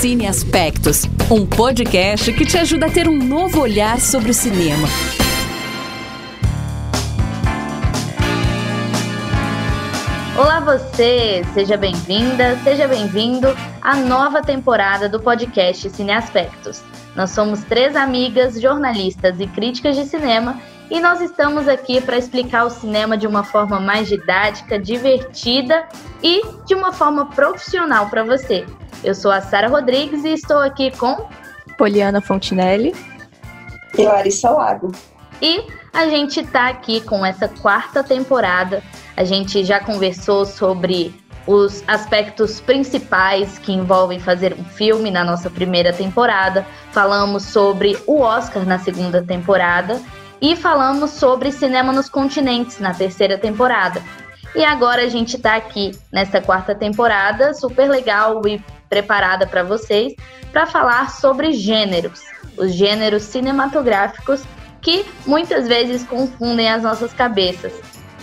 Cine Aspectos, um podcast que te ajuda a ter um novo olhar sobre o cinema. Olá você, seja bem-vinda, seja bem-vindo à nova temporada do podcast Cine Aspectos. Nós somos três amigas, jornalistas e críticas de cinema e nós estamos aqui para explicar o cinema de uma forma mais didática, divertida e de uma forma profissional para você. Eu sou a Sara Rodrigues e estou aqui com Poliana Fontinelli e Larissa Lago. E a gente está aqui com essa quarta temporada. A gente já conversou sobre os aspectos principais que envolvem fazer um filme na nossa primeira temporada. Falamos sobre o Oscar na segunda temporada e falamos sobre cinema nos continentes na terceira temporada. E agora a gente está aqui nessa quarta temporada, super legal e preparada para vocês para falar sobre gêneros, os gêneros cinematográficos que muitas vezes confundem as nossas cabeças.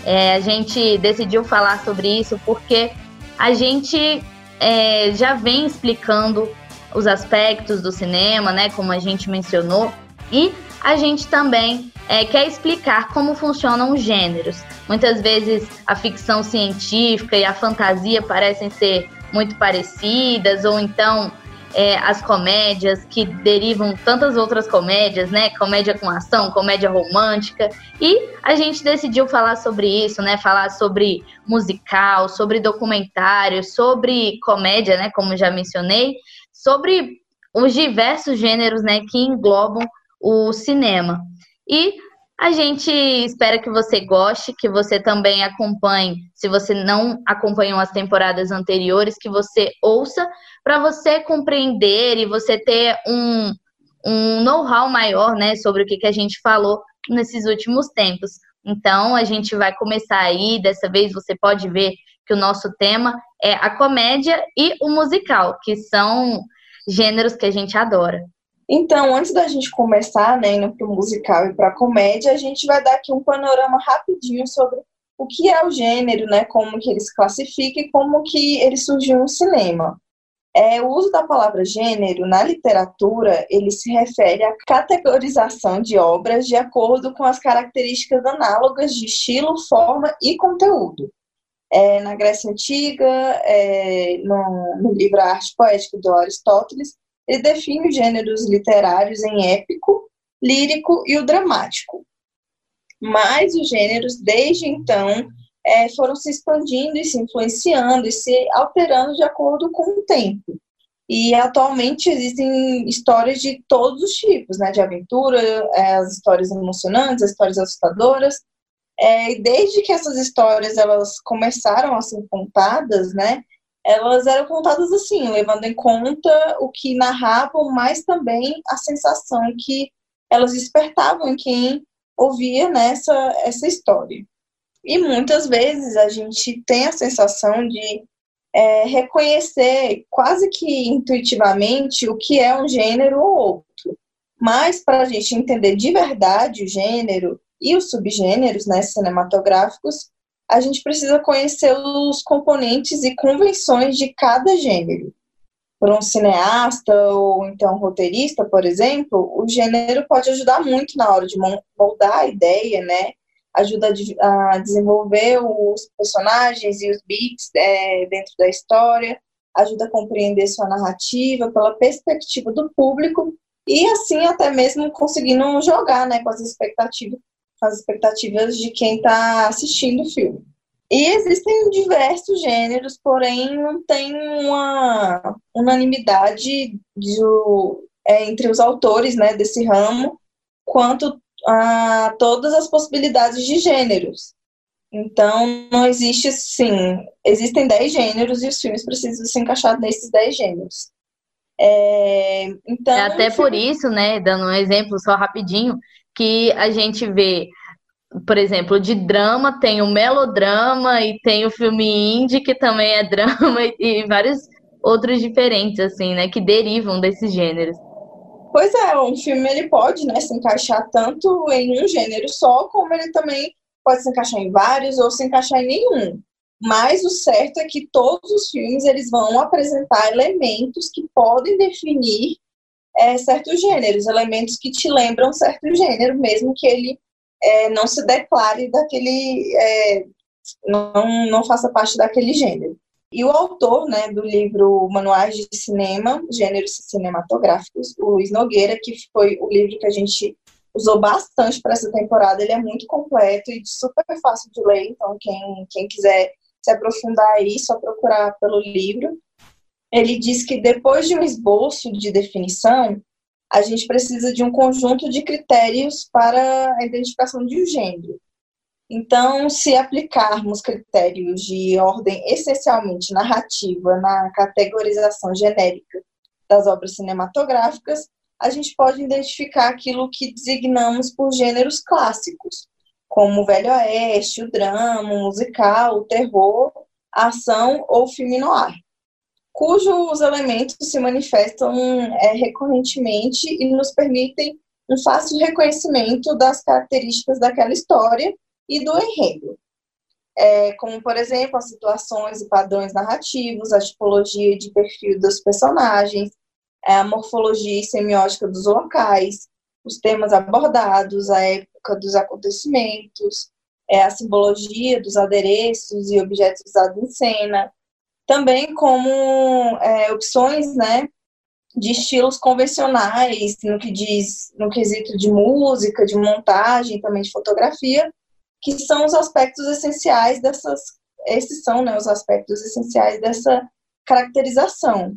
É, a gente decidiu falar sobre isso porque a gente é, já vem explicando os aspectos do cinema, né, como a gente mencionou, e a gente também é, quer explicar como funcionam os gêneros. Muitas vezes a ficção científica e a fantasia parecem ser muito parecidas, ou então é, as comédias que derivam tantas outras comédias, né? Comédia com ação, comédia romântica. E a gente decidiu falar sobre isso, né? Falar sobre musical, sobre documentário, sobre comédia, né? Como já mencionei, sobre os diversos gêneros, né? Que englobam o cinema. E a gente espera que você goste, que você também acompanhe, se você não acompanhou as temporadas anteriores, que você ouça, para você compreender e você ter um, um know-how maior né, sobre o que, que a gente falou nesses últimos tempos. Então, a gente vai começar aí, dessa vez você pode ver que o nosso tema é a comédia e o musical, que são gêneros que a gente adora. Então, antes da gente começar, né, indo para o musical e para a comédia, a gente vai dar aqui um panorama rapidinho sobre o que é o gênero, né, como que ele se classifica e como que ele surgiu no cinema. É, o uso da palavra gênero na literatura, ele se refere à categorização de obras de acordo com as características análogas de estilo, forma e conteúdo. É, na Grécia Antiga, é, no, no livro Arte Poética do Aristóteles, ele define os gêneros literários em épico, lírico e o dramático. Mas os gêneros, desde então, é, foram se expandindo e se influenciando e se alterando de acordo com o tempo. E atualmente existem histórias de todos os tipos, né? De aventura, é, as histórias emocionantes, as histórias assustadoras. É, desde que essas histórias elas começaram a ser contadas, né? Elas eram contadas assim, levando em conta o que narravam, mas também a sensação que elas despertavam em quem ouvia nessa essa história. E muitas vezes a gente tem a sensação de é, reconhecer quase que intuitivamente o que é um gênero ou outro. Mas para a gente entender de verdade o gênero e os subgêneros né, cinematográficos, a gente precisa conhecer os componentes e convenções de cada gênero. Para um cineasta ou então roteirista, por exemplo, o gênero pode ajudar muito na hora de moldar a ideia, né? Ajuda a desenvolver os personagens e os beats é, dentro da história, ajuda a compreender sua narrativa pela perspectiva do público e assim até mesmo conseguindo jogar né, com as expectativas as expectativas de quem está assistindo o filme. E existem diversos gêneros, porém não tem uma unanimidade de, é, entre os autores né, desse ramo quanto a todas as possibilidades de gêneros. Então, não existe, sim, existem 10 gêneros e os filmes precisam se encaixar nesses 10 gêneros. É, então, é até por isso, né, dando um exemplo só rapidinho, que a gente vê, por exemplo, de drama tem o melodrama e tem o filme indie que também é drama e, vários outros diferentes assim, né, que derivam desses gêneros. Pois é, um filme ele pode, né, se encaixar tanto em um gênero só, como ele também pode se encaixar em vários ou se encaixar em nenhum. Mas o certo é que todos os filmes eles vão apresentar elementos que podem definir é, certos gêneros, elementos que te lembram certo gênero, mesmo que ele é, não se declare daquele, é, não, não faça parte daquele gênero. E o autor né, do livro Manuais de Cinema, Gêneros Cinematográficos, o Luiz Nogueira, que foi o livro que a gente usou bastante para essa temporada, ele é muito completo e super fácil de ler, então quem, quem quiser se aprofundar aí, só procurar pelo livro. Ele diz que depois de um esboço de definição, a gente precisa de um conjunto de critérios para a identificação de um gênero. Então, se aplicarmos critérios de ordem essencialmente narrativa na categorização genérica das obras cinematográficas, a gente pode identificar aquilo que designamos por gêneros clássicos, como o Velho Oeste, o drama, o musical, o terror, a ação ou filme noir, cujos elementos se manifestam é, recorrentemente e nos permitem um fácil reconhecimento das características daquela história e do enredo. É, como, por exemplo, as situações e padrões narrativos, a tipologia de perfil dos personagens, é, a morfologia e semiótica dos locais, os temas abordados, a época dos acontecimentos, é, a simbologia dos adereços e objetos usados em cena, também como é, opções, né, de estilos convencionais no que diz no quesito de música, de montagem, também de fotografia, que são os aspectos essenciais dessas, esses são, né, os aspectos essenciais dessa caracterização.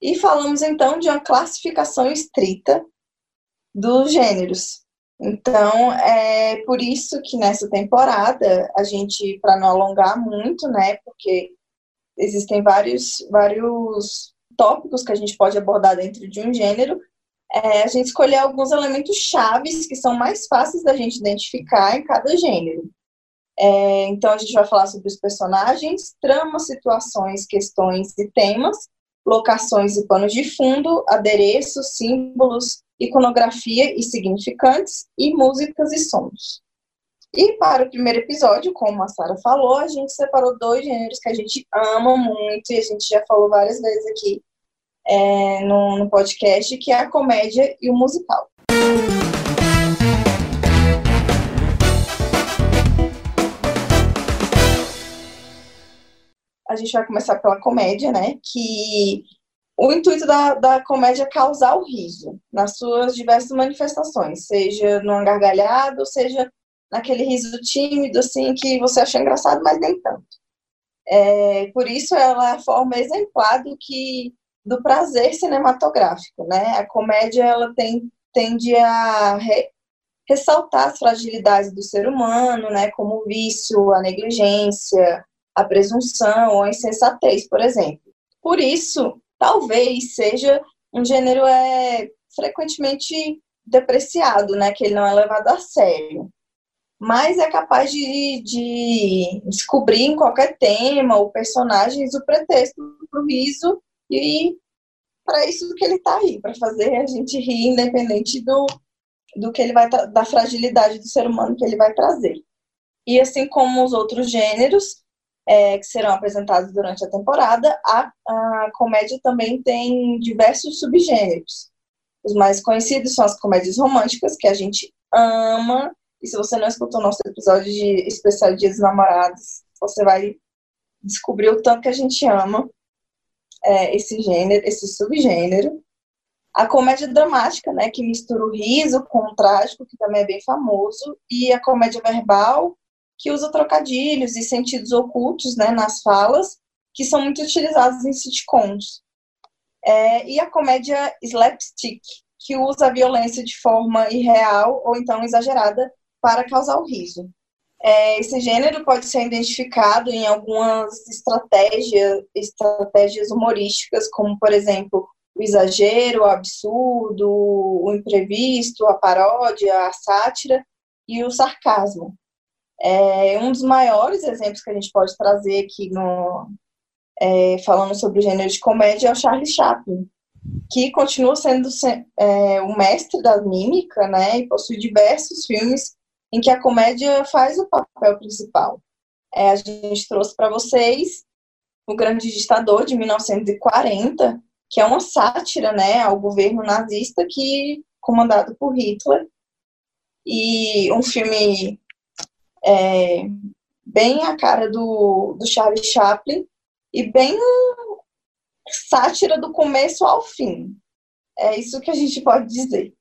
E falamos então de uma classificação estrita dos gêneros. Então, é por isso que nessa temporada, a gente, para não alongar muito, né, porque existem vários, vários tópicos que a gente pode abordar dentro de um gênero, é, a gente escolher alguns elementos chaves que são mais fáceis da gente identificar em cada gênero. É, então, a gente vai falar sobre os personagens, tramas, situações, questões e temas, locações e panos de fundo, adereços, símbolos, iconografia e significantes, e músicas e sons. E para o primeiro episódio, como a Sara falou, a gente separou dois gêneros que a gente ama muito e a gente já falou várias vezes aqui é, no, no podcast, que é a comédia e o musical. a gente vai começar pela comédia, né? Que o intuito da, da comédia é causar o riso nas suas diversas manifestações, seja no gargalhado, seja naquele riso tímido, assim, que você acha engraçado, mas nem tanto. É, por isso ela é a forma exemplar do que do prazer cinematográfico, né? A comédia ela tem, tende a re, ressaltar as fragilidades do ser humano, né? Como o vício, a negligência, a presunção ou a insensatez, por exemplo. Por isso, talvez seja um gênero é, frequentemente depreciado, né, que ele não é levado a sério. Mas é capaz de, de descobrir em qualquer tema ou personagens o pretexto para o riso e para isso que ele está aí, para fazer a gente rir, independente do, do que ele vai da fragilidade do ser humano que ele vai trazer. E assim como os outros gêneros, é, que serão apresentados durante a temporada, a, a comédia também tem diversos subgêneros. Os mais conhecidos são as comédias românticas, que a gente ama. E se você não escutou o nosso episódio de especial Dia dos Namorados, você vai descobrir o tanto que a gente ama é, esse gênero, esse subgênero. A comédia dramática, né, que mistura o riso com o trágico, que também é bem famoso, e a comédia verbal, que usa trocadilhos e sentidos ocultos né, nas falas, que são muito utilizados em sitcoms. É, e a comédia slapstick, que usa a violência de forma irreal ou então exagerada para causar o riso. É, esse gênero pode ser identificado em algumas estratégias, estratégias humorísticas, como, por exemplo, o exagero, o absurdo, o imprevisto, a paródia, a sátira e o sarcasmo. É, um dos maiores exemplos que a gente pode trazer aqui no, é, falando sobre o gênero de comédia é o Charlie Chaplin, que continua sendo é, o mestre da mímica, né, e possui diversos filmes em que a comédia faz o papel principal. É, a gente trouxe para vocês O Grande Ditador, de 1940, que é uma sátira né, ao governo nazista que comandado por Hitler. E um filme é, bem a cara do, do Charlie Chaplin e bem sátira do começo ao fim. É isso que a gente pode dizer.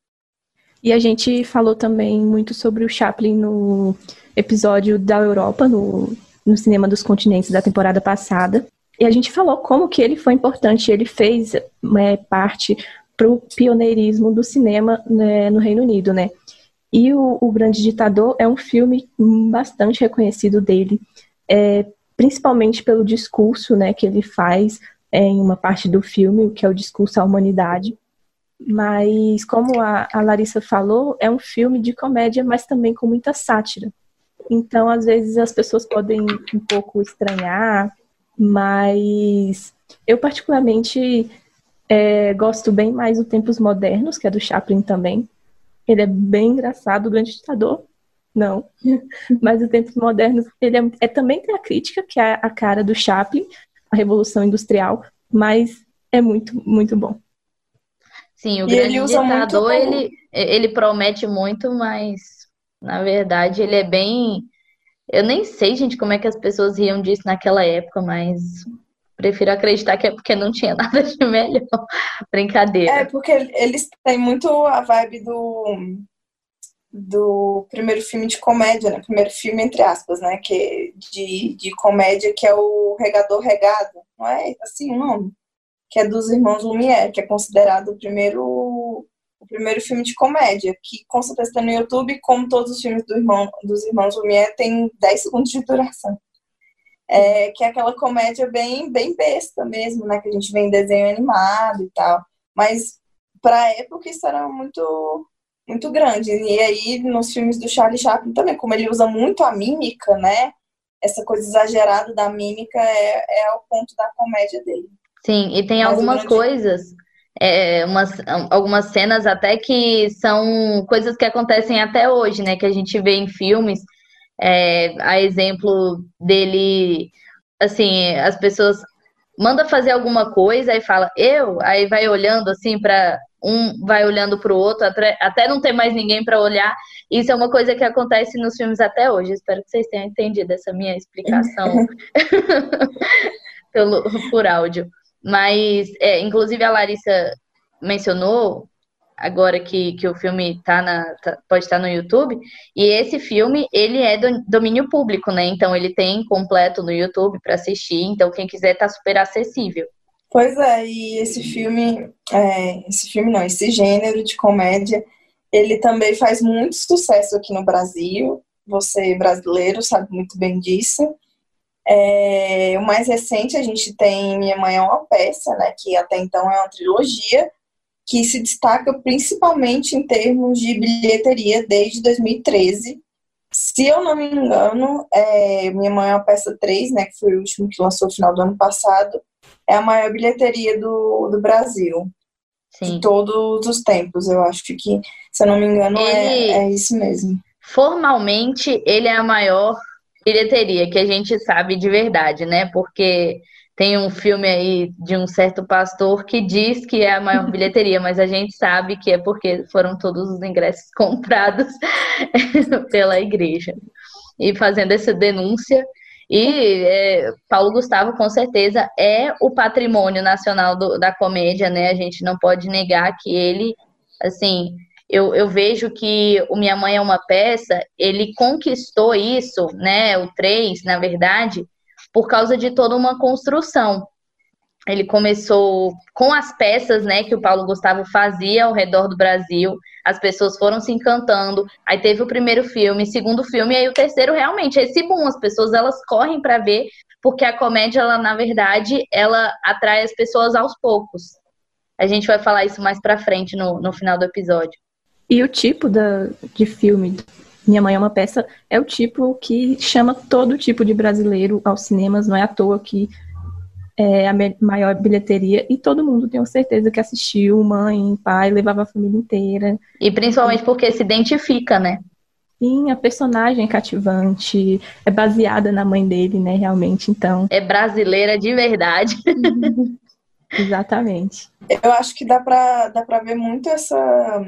E a gente falou também muito sobre o Chaplin no episódio da Europa, no, no Cinema dos Continentes da temporada passada. E a gente falou como que ele foi importante, ele fez é, parte para o pioneirismo do cinema né, no Reino Unido, né? E o, o, Grande Ditador é um filme bastante reconhecido dele, é, principalmente pelo discurso né, que ele faz é, em uma parte do filme, que é o discurso à humanidade. Mas, como a, a Larissa falou, é um filme de comédia, mas também com muita sátira. Então, às vezes, as pessoas podem um pouco estranhar, mas eu, particularmente, é, gosto bem mais do Tempos Modernos, que é do Chaplin também. Ele é bem engraçado, o Grande Ditador, não. Mas o Tempos Modernos, ele é, é, também tem a crítica, que é a cara do Chaplin, a Revolução Industrial, mas é muito, muito bom. Sim, o e Grande Ditador, ele, ele promete muito, mas na verdade ele é bem. Eu nem sei, gente, como é que as pessoas riam disso naquela época, mas prefiro acreditar que é porque não tinha nada de melhor. Brincadeira. É, porque eles têm muito a vibe do do primeiro filme de comédia, né? Primeiro filme, entre aspas, né? Que, de, de comédia, que é o Regador Regado, não é assim o nome? Que é dos Irmãos Lumière, que é considerado o primeiro, o primeiro filme de comédia, que com certeza está no YouTube, como todos os filmes do irmão, dos Irmãos Lumière, tem 10 segundos de duração. É, que é aquela comédia bem, bem besta mesmo, né? Que a gente vê em desenho animado e tal. Mas, para a época, isso era muito muito grande. E aí, nos filmes do Charlie Chaplin também, como ele usa muito a mímica, né? Essa coisa exagerada da mímica é, é o ponto da comédia dele. Sim, e tem Mas algumas coisas, é, umas, algumas cenas até que são coisas que acontecem até hoje, né? Que a gente vê em filmes. É, a exemplo dele, assim, as pessoas manda fazer alguma coisa e fala eu, aí vai olhando assim para um vai olhando para o outro, até, até não ter mais ninguém para olhar. Isso é uma coisa que acontece nos filmes até hoje. Espero que vocês tenham entendido essa minha explicação pelo, por áudio. Mas, é, inclusive, a Larissa mencionou agora que, que o filme tá na, tá, pode estar no YouTube, e esse filme, ele é do domínio público, né? Então, ele tem completo no YouTube para assistir, então quem quiser tá super acessível. Pois é, e esse filme, é, esse filme não, esse gênero de comédia, ele também faz muito sucesso aqui no Brasil. Você brasileiro sabe muito bem disso. É, o mais recente a gente tem Minha Mãe é uma peça, né, que até então é uma trilogia que se destaca principalmente em termos de bilheteria desde 2013. Se eu não me engano, é, Minha Mãe é uma peça 3, né, que foi o último que lançou no final do ano passado, é a maior bilheteria do, do Brasil. Sim. De todos os tempos, eu acho que, se eu não me engano, é, ele, é, é isso mesmo. Formalmente, ele é a maior bilheteria que a gente sabe de verdade, né? Porque tem um filme aí de um certo pastor que diz que é a maior bilheteria, mas a gente sabe que é porque foram todos os ingressos comprados pela igreja. E fazendo essa denúncia, e é, Paulo Gustavo, com certeza, é o patrimônio nacional do, da comédia, né? A gente não pode negar que ele, assim, eu, eu vejo que o Minha Mãe é uma peça, ele conquistou isso, né? O 3, na verdade, por causa de toda uma construção ele começou com as peças, né, que o Paulo Gustavo fazia ao redor do Brasil. As pessoas foram se encantando. Aí teve o primeiro filme, segundo filme, e aí o terceiro realmente é esse boom. As pessoas elas correm para ver, porque a comédia, ela na verdade, ela atrai as pessoas aos poucos. A gente vai falar isso mais para frente no, no final do episódio. E o tipo da, de filme Minha Mãe é uma peça é o tipo que chama todo tipo de brasileiro aos cinemas, não é à toa que é, a maior bilheteria e todo mundo tenho certeza que assistiu, mãe, pai, levava a família inteira. E principalmente porque se identifica, né? Sim, a personagem é cativante, é baseada na mãe dele, né, realmente, então. É brasileira de verdade. Exatamente. Eu acho que dá pra, dá pra ver muito essa,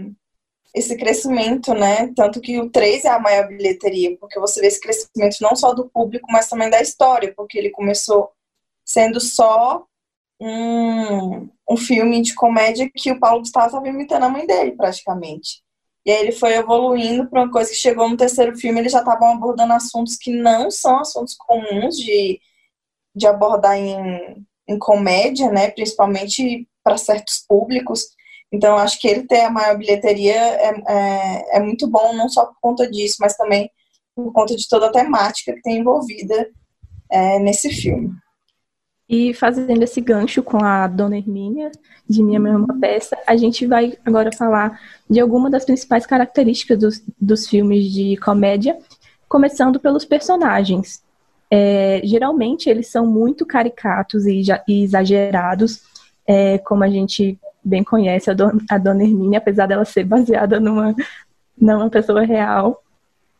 esse crescimento, né? Tanto que o 3 é a maior bilheteria, porque você vê esse crescimento não só do público, mas também da história, porque ele começou sendo só um, um filme de comédia que o Paulo Gustavo estava imitando a mãe dele, praticamente. E aí ele foi evoluindo para uma coisa que chegou no terceiro filme, eles já estavam abordando assuntos que não são assuntos comuns de, de abordar em, em comédia, né? Principalmente para certos públicos. Então, acho que ele ter a maior bilheteria é, é, é, muito bom, não só por conta disso, mas também por conta de toda a temática que tem envolvida é, nesse filme. E fazendo esse gancho com a Dona Hermínia, de Minha Mãe é Peça, a gente vai agora falar de algumas das principais características dos, dos filmes de comédia, começando pelos personagens. É, geralmente eles são muito caricatos e, e exagerados, é, como a gente bem conhece a, Don, a Dona Hermínia, apesar dela ser baseada numa, numa pessoa real.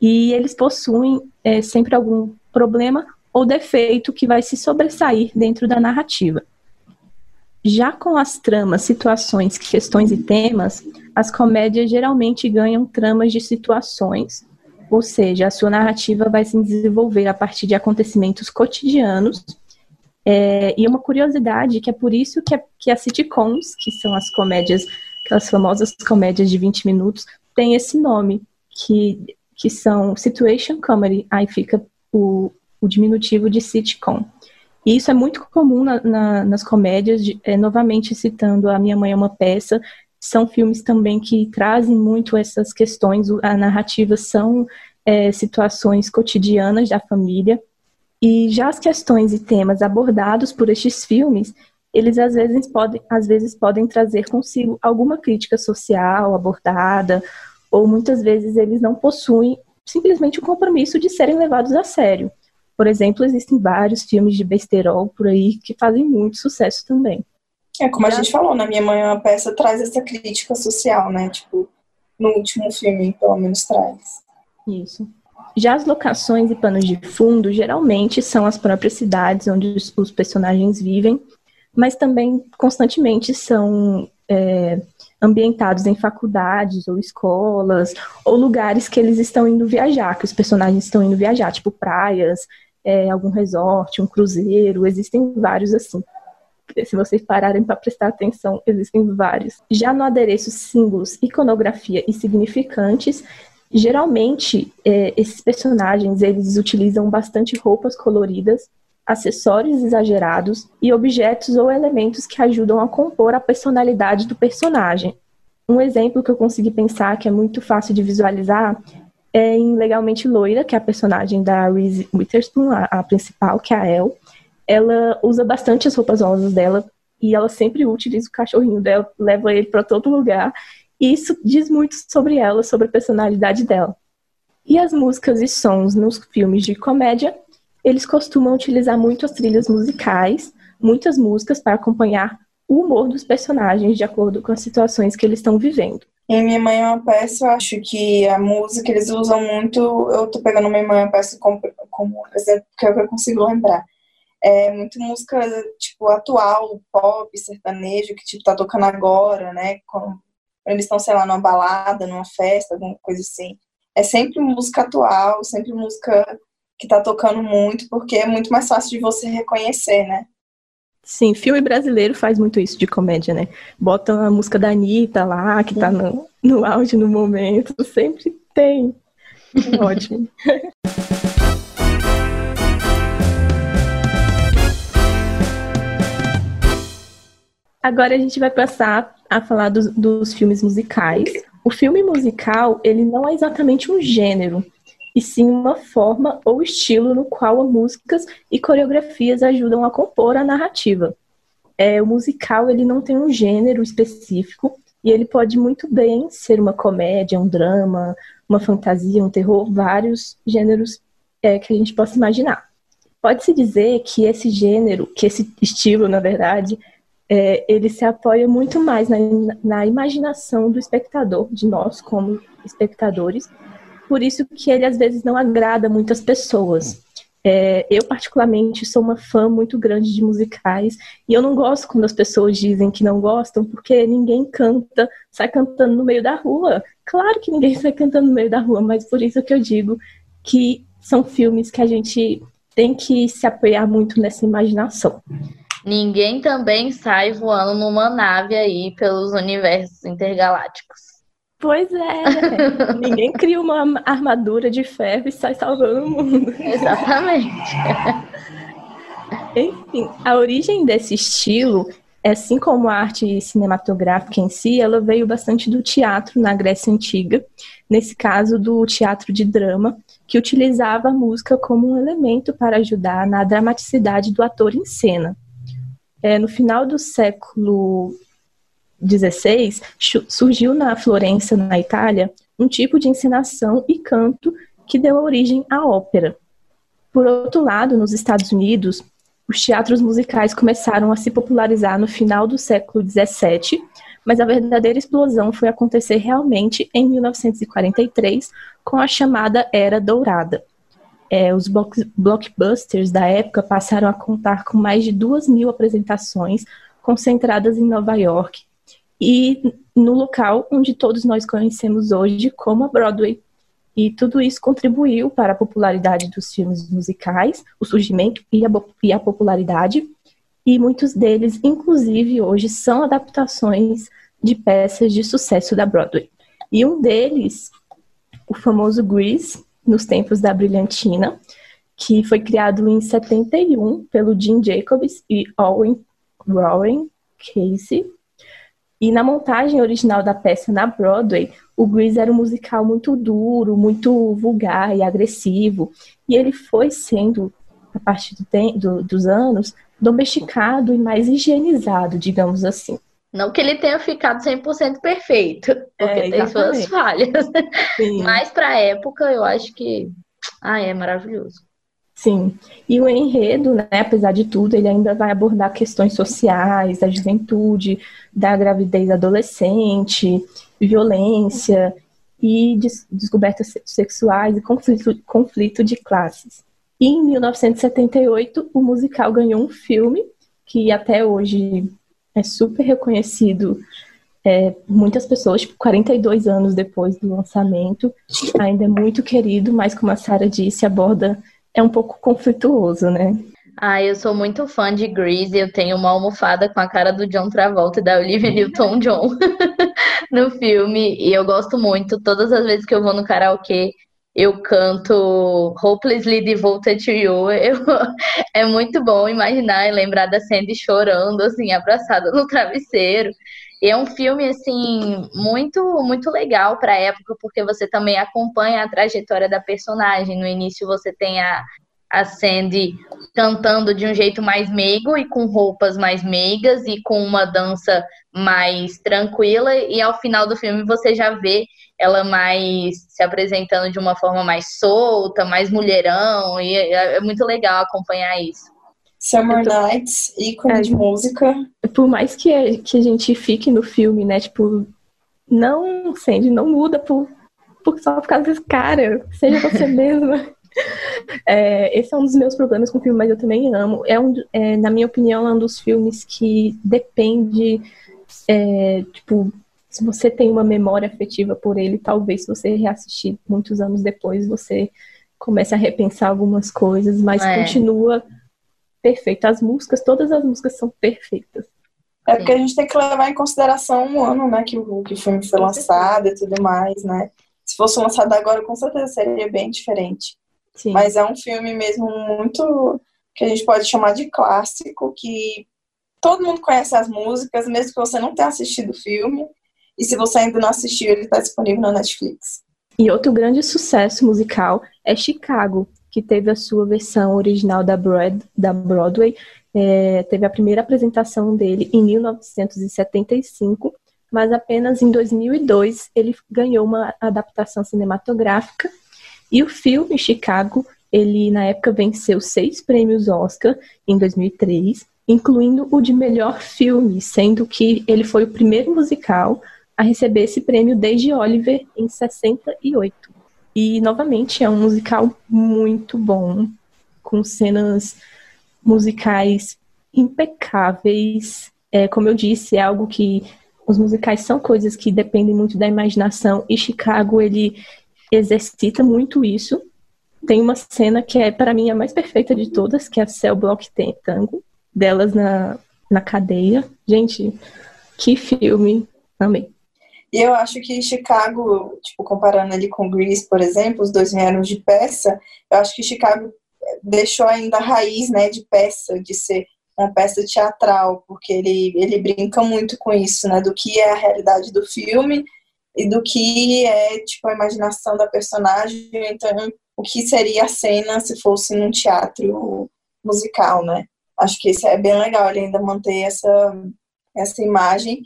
E eles possuem é, sempre algum problema ou defeito que vai se sobressair dentro da narrativa. Já com as tramas, situações, questões e temas, as comédias geralmente ganham tramas de situações, ou seja, a sua narrativa vai se desenvolver a partir de acontecimentos cotidianos. É, e uma curiosidade que é por isso que, que as sitcoms, que são as comédias, aquelas famosas comédias de 20 minutos, tem esse nome, que, que são situation comedy. Aí fica o, o diminutivo de sitcom. E isso é muito comum na, na, nas comédias, de, é, novamente citando A Minha Mãe é uma Peça, são filmes também que trazem muito essas questões, a narrativa são é, situações cotidianas da família, e já as questões e temas abordados por estes filmes, eles às vezes podem, às vezes podem trazer consigo alguma crítica social abordada, ou muitas vezes eles não possuem simplesmente o compromisso de serem levados a sério. Por exemplo, existem vários filmes de besterol por aí que fazem muito sucesso também. É, como a gente falou, na Minha Mãe é uma peça traz essa crítica social, né? Tipo, no último filme, pelo menos, traz. Isso. Já as locações e panos de fundo geralmente são as próprias cidades onde os, os personagens vivem, mas também constantemente são é, ambientados em faculdades ou escolas, ou lugares que eles estão indo viajar, que os personagens estão indo viajar, tipo praias, é, algum resort, um cruzeiro, existem vários assim. Se vocês pararem para prestar atenção, existem vários. Já no adereço símbolos, iconografia e significantes, geralmente é, esses personagens eles utilizam bastante roupas coloridas, acessórios exagerados e objetos ou elementos que ajudam a compor a personalidade do personagem. Um exemplo que eu consegui pensar que é muito fácil de visualizar é em Legalmente Loira, que é a personagem da Reese Witherspoon, a, a principal, que é a Elle. Ela usa bastante as roupas rosas dela e ela sempre utiliza o cachorrinho dela, leva ele para todo lugar. E isso diz muito sobre ela, sobre a personalidade dela. E as músicas e sons nos filmes de comédia, eles costumam utilizar muito as trilhas musicais, muitas músicas para acompanhar o humor dos personagens de acordo com as situações que eles estão vivendo. Em Minha Mãe é uma Peça, eu acho que a música eles usam muito. Eu tô pegando Minha Mãe é uma Peça como, como exemplo, que é o que eu consigo lembrar. É muito música, tipo, atual, pop, sertanejo, que, tipo, tá tocando agora, né? Com, eles estão, sei lá, numa balada, numa festa, alguma coisa assim. É sempre música atual, sempre música que tá tocando muito, porque é muito mais fácil de você reconhecer, né? Sim, filme brasileiro faz muito isso de comédia, né? Bota a música da Anitta lá, que tá no, no auge no momento, sempre tem. Ótimo. Agora a gente vai passar a falar dos, dos filmes musicais. O filme musical, ele não é exatamente um gênero, e sim uma forma ou estilo no qual músicas e coreografias ajudam a compor a narrativa. É, o musical ele não tem um gênero específico e ele pode muito bem ser uma comédia, um drama, uma fantasia, um terror, vários gêneros é, que a gente possa imaginar. Pode-se dizer que esse gênero, que esse estilo, na verdade, é, ele se apoia muito mais na, na imaginação do espectador, de nós como espectadores, por isso que ele às vezes não agrada muitas pessoas. É, eu, particularmente, sou uma fã muito grande de musicais e eu não gosto quando as pessoas dizem que não gostam, porque ninguém canta, sai cantando no meio da rua. Claro que ninguém sai cantando no meio da rua, mas por isso que eu digo que são filmes que a gente tem que se apoiar muito nessa imaginação. Ninguém também sai voando numa nave aí pelos universos intergalácticos. Pois é, ninguém cria uma armadura de ferro e sai salvando o mundo. Exatamente. Enfim, a origem desse estilo, assim como a arte cinematográfica em si, ela veio bastante do teatro na Grécia Antiga, nesse caso do teatro de drama, que utilizava a música como um elemento para ajudar na dramaticidade do ator em cena. É, no final do século 16, surgiu na Florença, na Itália, um tipo de encenação e canto que deu origem à ópera. Por outro lado, nos Estados Unidos, os teatros musicais começaram a se popularizar no final do século 17, mas a verdadeira explosão foi acontecer realmente em 1943, com a chamada Era Dourada. É, os blockbusters da época passaram a contar com mais de duas mil apresentações concentradas em Nova York, e no local onde todos nós conhecemos hoje como a Broadway. E tudo isso contribuiu para a popularidade dos filmes musicais, o surgimento e a, e a popularidade, e muitos deles, inclusive, hoje são adaptações de peças de sucesso da Broadway. E um deles, o famoso Grease, nos tempos da Brilhantina, que foi criado em 71 pelo Jim Jacobs e Owen Warren Casey, e na montagem original da peça na Broadway, o Grease era um musical muito duro, muito vulgar e agressivo. E ele foi sendo, a partir do do, dos anos, domesticado e mais higienizado, digamos assim. Não que ele tenha ficado 100% perfeito, porque é, tem suas falhas. Sim. Mas para a época, eu acho que ah, é maravilhoso. Sim, e o enredo, né, apesar de tudo, ele ainda vai abordar questões sociais, da juventude, da gravidez adolescente, violência e des descobertas sexuais e conflito, conflito de classes. E em 1978, o musical ganhou um filme que até hoje é super reconhecido é, muitas pessoas, tipo, 42 anos depois do lançamento, ainda é muito querido, mas como a Sara disse, aborda é um pouco conflituoso, né? Ah, eu sou muito fã de Grease. Eu tenho uma almofada com a cara do John Travolta e da Olivia Newton-John no filme. E eu gosto muito. Todas as vezes que eu vou no karaokê, eu canto Hopelessly Devoted to You. Eu, é muito bom imaginar e lembrar da Sandy chorando, assim, abraçada no travesseiro. E é um filme, assim, muito, muito legal para a época, porque você também acompanha a trajetória da personagem. No início você tem a, a Sandy cantando de um jeito mais meigo e com roupas mais meigas e com uma dança mais tranquila. E ao final do filme você já vê ela mais se apresentando de uma forma mais solta, mais mulherão. E é, é muito legal acompanhar isso. Summer tô... Nights, ícone é, de música. Por mais que, que a gente fique no filme, né? Tipo, não, Sandy, não muda por, por só por causa desse cara. Seja você mesma. É, esse é um dos meus problemas com o filme, mas eu também amo. É, um, é na minha opinião, é um dos filmes que depende, é, tipo, se você tem uma memória afetiva por ele, talvez se você reassistir muitos anos depois, você comece a repensar algumas coisas, mas é. continua perfeito. As músicas, todas as músicas são perfeitas. É porque a gente tem que levar em consideração um ano, né, que o, que o filme foi lançado e tudo mais, né? Se fosse lançado agora, com certeza seria bem diferente. Sim. Mas é um filme mesmo muito que a gente pode chamar de clássico, que todo mundo conhece as músicas, mesmo que você não tenha assistido o filme. E se você ainda não assistiu, ele está disponível na Netflix. E outro grande sucesso musical é Chicago, que teve a sua versão original da, Broad, da Broadway. É, teve a primeira apresentação dele em 1975, mas apenas em 2002 ele ganhou uma adaptação cinematográfica. E o filme Chicago, ele na época venceu seis prêmios Oscar em 2003, incluindo o de melhor filme, sendo que ele foi o primeiro musical a receber esse prêmio desde Oliver em 68. E, novamente, é um musical muito bom, com cenas musicais impecáveis. É, como eu disse, é algo que os musicais são coisas que dependem muito da imaginação e Chicago ele exercita muito isso. Tem uma cena que é para mim a mais perfeita de todas, que é a Cell Block Tango, delas na, na cadeia. Gente, que filme, amei. E eu acho que Chicago, tipo, comparando ele com Grease, por exemplo, os dois vieram de peça, eu acho que Chicago deixou ainda a raiz, né, de peça, de ser uma peça teatral, porque ele, ele brinca muito com isso, né, do que é a realidade do filme e do que é, tipo, a imaginação da personagem, então, o que seria a cena se fosse num teatro musical, né. Acho que isso é bem legal, ele ainda manter essa, essa imagem,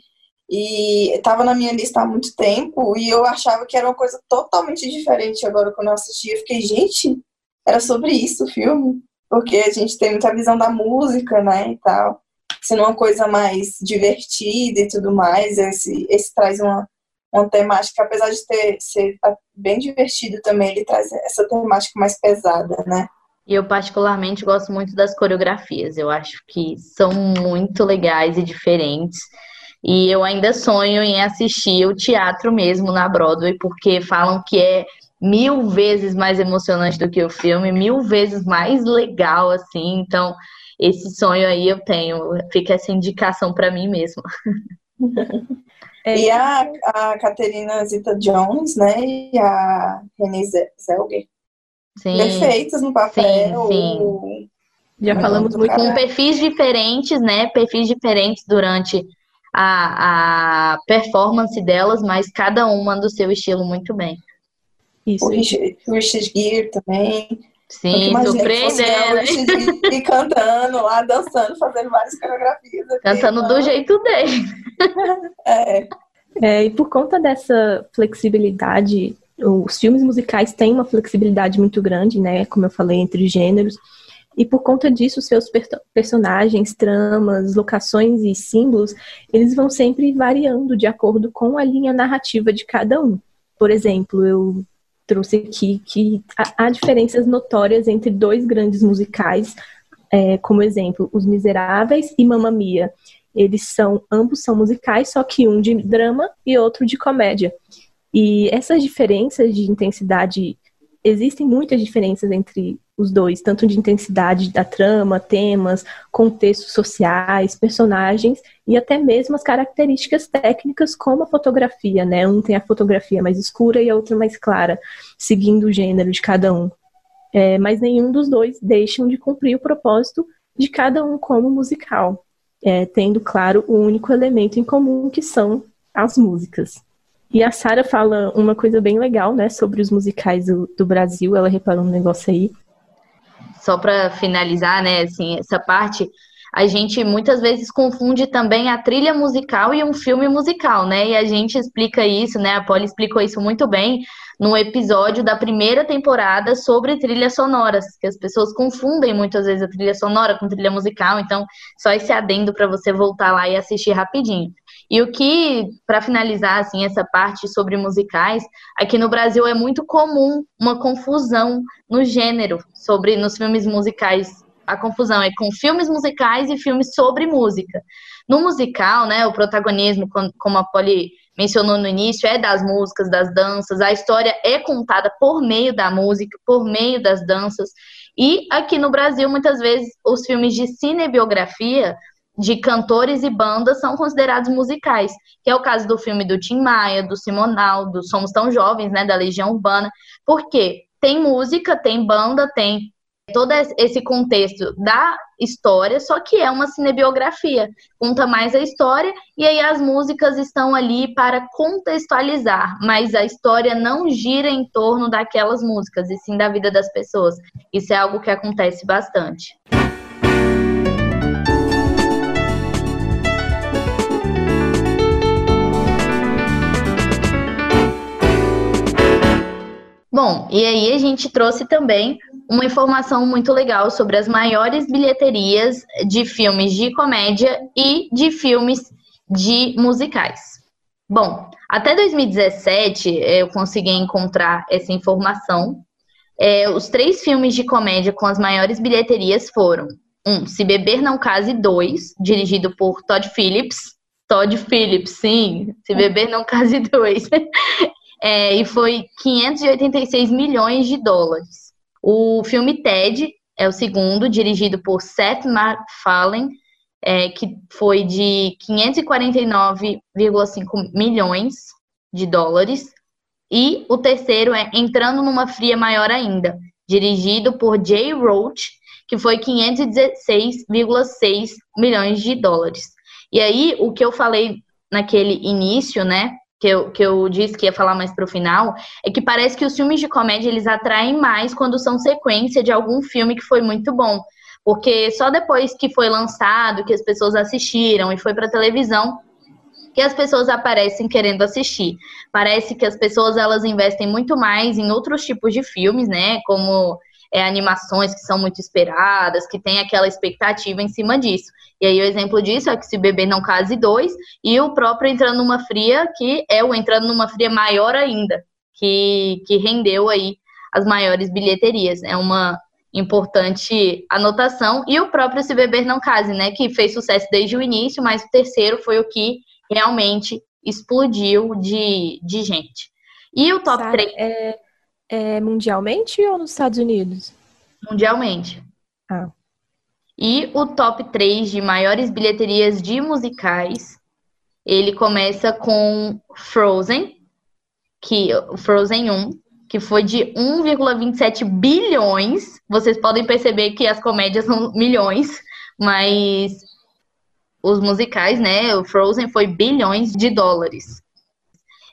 e estava na minha lista há muito tempo, e eu achava que era uma coisa totalmente diferente agora quando eu assisti, eu fiquei, gente, era sobre isso o filme, porque a gente tem muita visão da música, né, e tal, sendo uma coisa mais divertida e tudo mais, esse, esse traz uma, uma temática, apesar de ter, ser bem divertido também, ele traz essa temática mais pesada, né. E eu particularmente gosto muito das coreografias, eu acho que são muito legais e diferentes, e eu ainda sonho em assistir o teatro mesmo na Broadway, porque falam que é mil vezes mais emocionante do que o filme, mil vezes mais legal, assim. Então, esse sonho aí eu tenho. Fica essa indicação para mim mesmo. e a, a Caterina Zita Jones, né? E a Renée Zellweger. Sim. Perfeitas no papel. Sim, sim. Já falamos muito. Com perfis diferentes, né? Perfis diferentes durante a, a performance delas, mas cada uma do seu estilo muito bem. Isso. O Richard, Richard Gere também. Sim, surpreendendo. E cantando lá, dançando, fazendo várias coreografias. Aqui, cantando do jeito dele. É. é. E por conta dessa flexibilidade, os filmes musicais têm uma flexibilidade muito grande, né? Como eu falei, entre gêneros. E por conta disso, seus per personagens, tramas, locações e símbolos, eles vão sempre variando de acordo com a linha narrativa de cada um. Por exemplo, eu trouxe aqui que há diferenças notórias entre dois grandes musicais, é, como exemplo, Os Miseráveis e Mamma Mia. Eles são, ambos são musicais, só que um de drama e outro de comédia. E essas diferenças de intensidade, existem muitas diferenças entre os dois, tanto de intensidade da trama, temas, contextos sociais, personagens e até mesmo as características técnicas como a fotografia, né? Um tem a fotografia mais escura e a outra mais clara, seguindo o gênero de cada um. É, mas nenhum dos dois deixam de cumprir o propósito de cada um como musical, é, tendo, claro, o único elemento em comum que são as músicas. E a Sara fala uma coisa bem legal, né, sobre os musicais do, do Brasil. Ela reparou um negócio aí só para finalizar, né, assim, essa parte, a gente muitas vezes confunde também a trilha musical e um filme musical, né? E a gente explica isso, né? A Polly explicou isso muito bem no episódio da primeira temporada sobre trilhas sonoras, que as pessoas confundem muitas vezes a trilha sonora com trilha musical, então só esse adendo para você voltar lá e assistir rapidinho. E o que, para finalizar assim essa parte sobre musicais, aqui no Brasil é muito comum uma confusão no gênero sobre nos filmes musicais. A confusão é com filmes musicais e filmes sobre música. No musical, né, o protagonismo, como a Polly mencionou no início, é das músicas, das danças. A história é contada por meio da música, por meio das danças. E aqui no Brasil, muitas vezes, os filmes de cinebiografia de cantores e bandas são considerados musicais, que é o caso do filme do Tim Maia, do Simonal, do Somos Tão Jovens, né, da Legião Urbana, porque tem música, tem banda, tem todo esse contexto da história, só que é uma cinebiografia, conta mais a história e aí as músicas estão ali para contextualizar, mas a história não gira em torno daquelas músicas, e sim da vida das pessoas. Isso é algo que acontece bastante. Bom, e aí a gente trouxe também uma informação muito legal sobre as maiores bilheterias de filmes de comédia e de filmes de musicais. Bom, até 2017 eu consegui encontrar essa informação. É, os três filmes de comédia com as maiores bilheterias foram um, Se Beber Não Case 2, dirigido por Todd Phillips. Todd Phillips, sim, Se Beber Não Case 2. é, e foi 586 milhões de dólares. O filme Ted é o segundo, dirigido por Seth MacFarlane, é, que foi de 549,5 milhões de dólares. E o terceiro é Entrando numa Fria Maior Ainda, dirigido por Jay Roach, que foi 516,6 milhões de dólares. E aí, o que eu falei naquele início, né, que eu, que eu disse que ia falar mais pro final, é que parece que os filmes de comédia, eles atraem mais quando são sequência de algum filme que foi muito bom. Porque só depois que foi lançado, que as pessoas assistiram e foi para televisão, que as pessoas aparecem querendo assistir. Parece que as pessoas elas investem muito mais em outros tipos de filmes, né? Como é, animações que são muito esperadas, que tem aquela expectativa em cima disso. E aí o exemplo disso é que se beber não case dois, e o próprio entrando numa fria, que é o entrando numa fria maior ainda, que, que rendeu aí as maiores bilheterias. É uma importante anotação. E o próprio Se Beber Não Case, né? Que fez sucesso desde o início, mas o terceiro foi o que realmente explodiu de, de gente. E o top Sabe, 3. É, é mundialmente ou nos Estados Unidos? Mundialmente. Ah. E o top 3 de maiores bilheterias de musicais, ele começa com Frozen, que Frozen 1, que foi de 1,27 bilhões. Vocês podem perceber que as comédias são milhões, mas os musicais, né? O Frozen foi bilhões de dólares.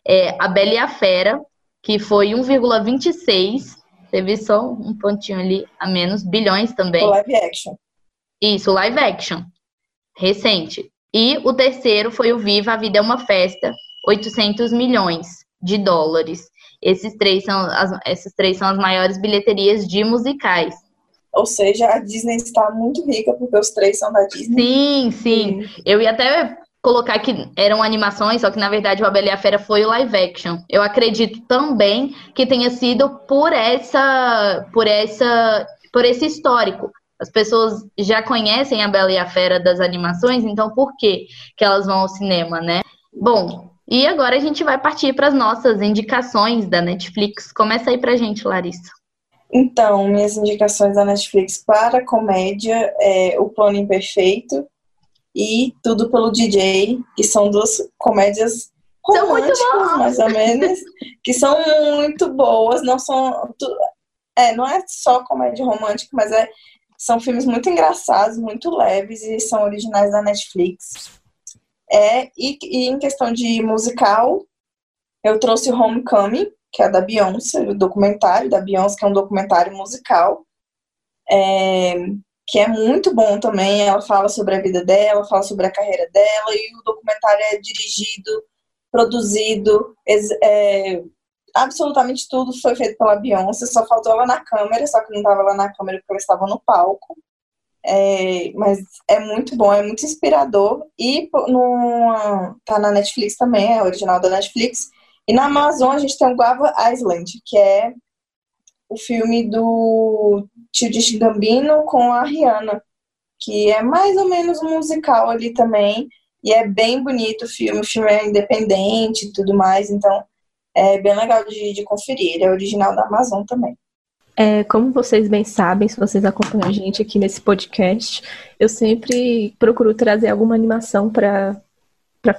É, a Bela e a Fera, que foi 1,26, teve só um pontinho ali a menos, bilhões também. O live action. Isso, live action. Recente. E o terceiro foi o Viva a Vida é uma Festa, 800 milhões de dólares. Esses três são as, essas três são as maiores bilheterias de musicais. Ou seja, a Disney está muito rica porque os três são da Disney. Sim, sim. Eu ia até colocar que eram animações, só que na verdade o A Bela e a Fera foi o live action. Eu acredito também que tenha sido por essa, por essa, por esse histórico. As pessoas já conhecem a Bela e a Fera das animações, então por que que elas vão ao cinema, né? Bom, e agora a gente vai partir para as nossas indicações da Netflix. Começa aí pra gente, Larissa. Então, minhas indicações da Netflix para comédia é O Plano Imperfeito e Tudo pelo DJ, que são duas comédias românticas, mais ou menos, que são muito boas, não são é, não é só comédia romântica, mas é, são filmes muito engraçados, muito leves e são originais da Netflix. É, e, e em questão de musical, eu trouxe Homecoming, que é da Beyoncé, o documentário da Beyoncé, que é um documentário musical, é, que é muito bom também. Ela fala sobre a vida dela, fala sobre a carreira dela, e o documentário é dirigido, produzido, é, absolutamente tudo foi feito pela Beyoncé, só faltou ela na câmera, só que não estava lá na câmera porque ela estava no palco. É, mas é muito bom, é muito inspirador. E no, tá na Netflix também, é original da Netflix. E na Amazon a gente tem o Guava Island, que é o filme do de Gambino com a Rihanna, que é mais ou menos um musical ali também. E é bem bonito o filme, o filme é independente e tudo mais, então é bem legal de, de conferir. Ele é original da Amazon também. É, como vocês bem sabem, se vocês acompanham a gente aqui nesse podcast, eu sempre procuro trazer alguma animação para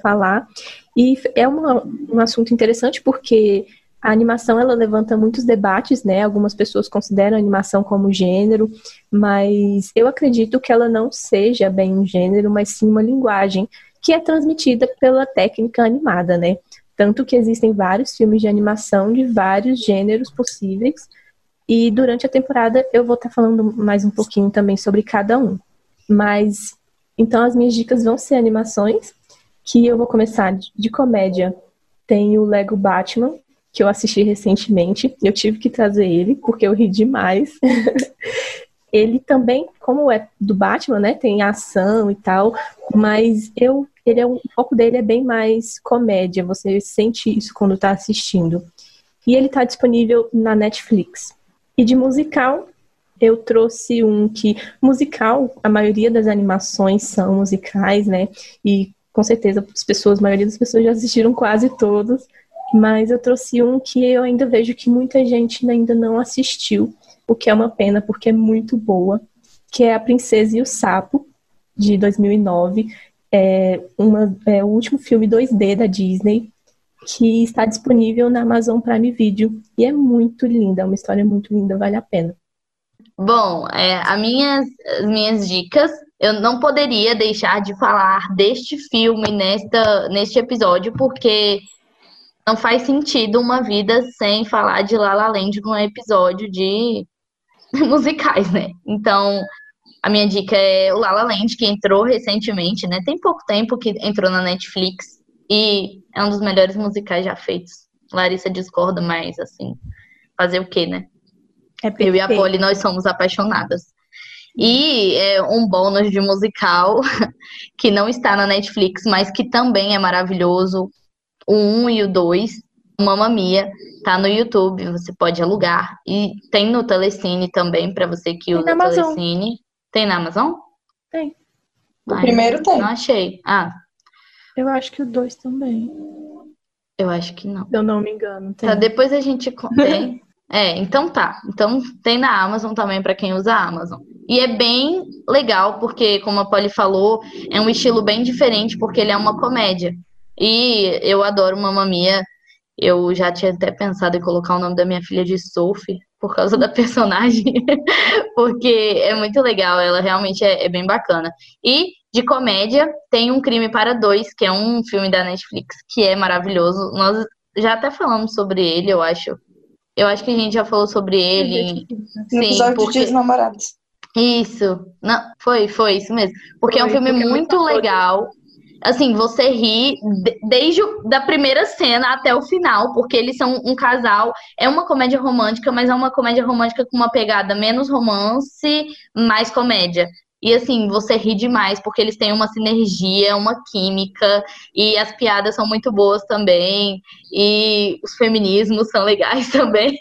falar. E é uma, um assunto interessante porque a animação ela levanta muitos debates, né? Algumas pessoas consideram a animação como gênero, mas eu acredito que ela não seja bem um gênero, mas sim uma linguagem que é transmitida pela técnica animada, né? Tanto que existem vários filmes de animação de vários gêneros possíveis e durante a temporada eu vou estar tá falando mais um pouquinho também sobre cada um. Mas então as minhas dicas vão ser animações, que eu vou começar de comédia. Tem o Lego Batman, que eu assisti recentemente. Eu tive que trazer ele porque eu ri demais. ele também, como é do Batman, né, tem ação e tal, mas eu ele é um, o foco dele é bem mais comédia, você sente isso quando está assistindo. E ele está disponível na Netflix. E de musical, eu trouxe um que musical, a maioria das animações são musicais, né? E com certeza as pessoas, a maioria das pessoas já assistiram quase todos, mas eu trouxe um que eu ainda vejo que muita gente ainda não assistiu, o que é uma pena porque é muito boa, que é A Princesa e o Sapo, de 2009. É, uma, é o último filme 2D da Disney, que está disponível na Amazon Prime Video. E é muito linda, é uma história muito linda, vale a pena. Bom, é, a minhas, as minhas dicas, eu não poderia deixar de falar deste filme nesta, neste episódio, porque não faz sentido uma vida sem falar de La La Land num episódio de musicais, né? Então, a minha dica é o La La Land, que entrou recentemente, né? Tem pouco tempo que entrou na Netflix e é um dos melhores musicais já feitos. Larissa discorda, mas assim, fazer o quê, né? É eu e a Polly, nós somos apaixonadas. E é um bônus de musical que não está na Netflix, mas que também é maravilhoso. O 1 e o 2, Mamma Mia, tá no YouTube, você pode alugar. E tem no Telecine também, para você que usa o Telecine. Tem na Amazon? Tem. O Ai, primeiro tem. Não achei. Ah. Eu acho que o 2 também. Eu acho que não. Se eu não me engano. Tem. Tá, depois a gente. Tem. É, então tá. Então tem na Amazon também para quem usa a Amazon. E é bem legal porque, como a Polly falou, é um estilo bem diferente porque ele é uma comédia. E eu adoro Mamma Mia. Eu já tinha até pensado em colocar o nome da minha filha de Sophie por causa da personagem, porque é muito legal, ela realmente é, é, bem bacana. E de comédia, tem Um Crime para Dois, que é um filme da Netflix, que é maravilhoso. Nós já até falamos sobre ele, eu acho, eu acho que a gente já falou sobre ele. No Sim, episódio porque... de Namorados. Isso. Não, foi, foi isso mesmo. Porque foi, é um filme é muito legal. Assim, você ri desde da primeira cena até o final, porque eles são um casal. É uma comédia romântica, mas é uma comédia romântica com uma pegada menos romance, mais comédia. E assim, você ri demais, porque eles têm uma sinergia, uma química, e as piadas são muito boas também, e os feminismos são legais também.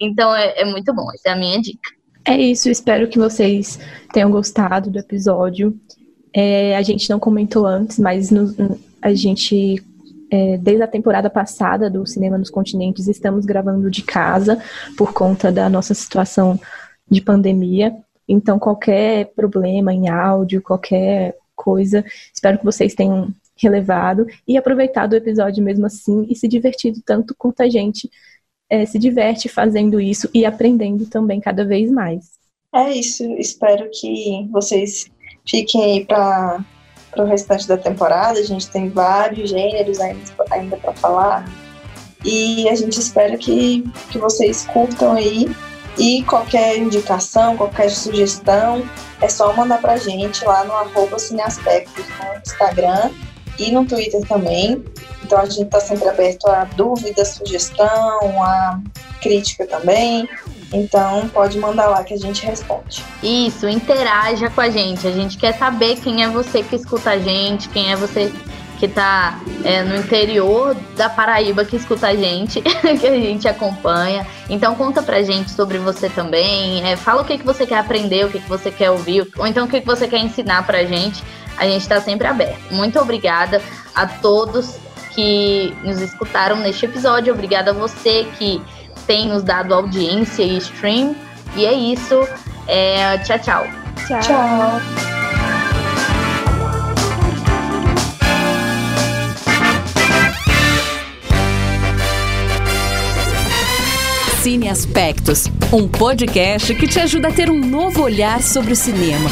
Então é, é muito bom, essa é a minha dica. É isso, espero que vocês tenham gostado do episódio. É, a gente não comentou antes, mas no, a gente, é, desde a temporada passada do Cinema nos Continentes, estamos gravando de casa por conta da nossa situação de pandemia. Então, qualquer problema em áudio, qualquer coisa, espero que vocês tenham relevado e aproveitado o episódio mesmo assim e se divertido tanto quanto a gente é, se diverte fazendo isso e aprendendo também cada vez mais. É isso, espero que vocês fiquem aí para o restante da temporada. A gente tem vários gêneros ainda, ainda para falar. E a gente espera que, que vocês curtam aí e qualquer indicação, qualquer sugestão, é só mandar pra gente lá no arroba Cineaspectos no Instagram e no Twitter também. Então a gente está sempre aberto a dúvida, sugestão, a crítica também. Então pode mandar lá que a gente responde. Isso, interaja com a gente. A gente quer saber quem é você que escuta a gente, quem é você que está é, no interior da Paraíba que escuta a gente, que a gente acompanha. Então conta pra gente sobre você também. É, fala o que, que você quer aprender, o que, que você quer ouvir, ou então o que, que você quer ensinar pra gente. A gente está sempre aberto. Muito obrigada a todos que nos escutaram neste episódio. Obrigada a você que tem nos dado audiência e stream. E é isso. É, tchau, tchau. Tchau. tchau. Cine Aspectos, um podcast que te ajuda a ter um novo olhar sobre o cinema.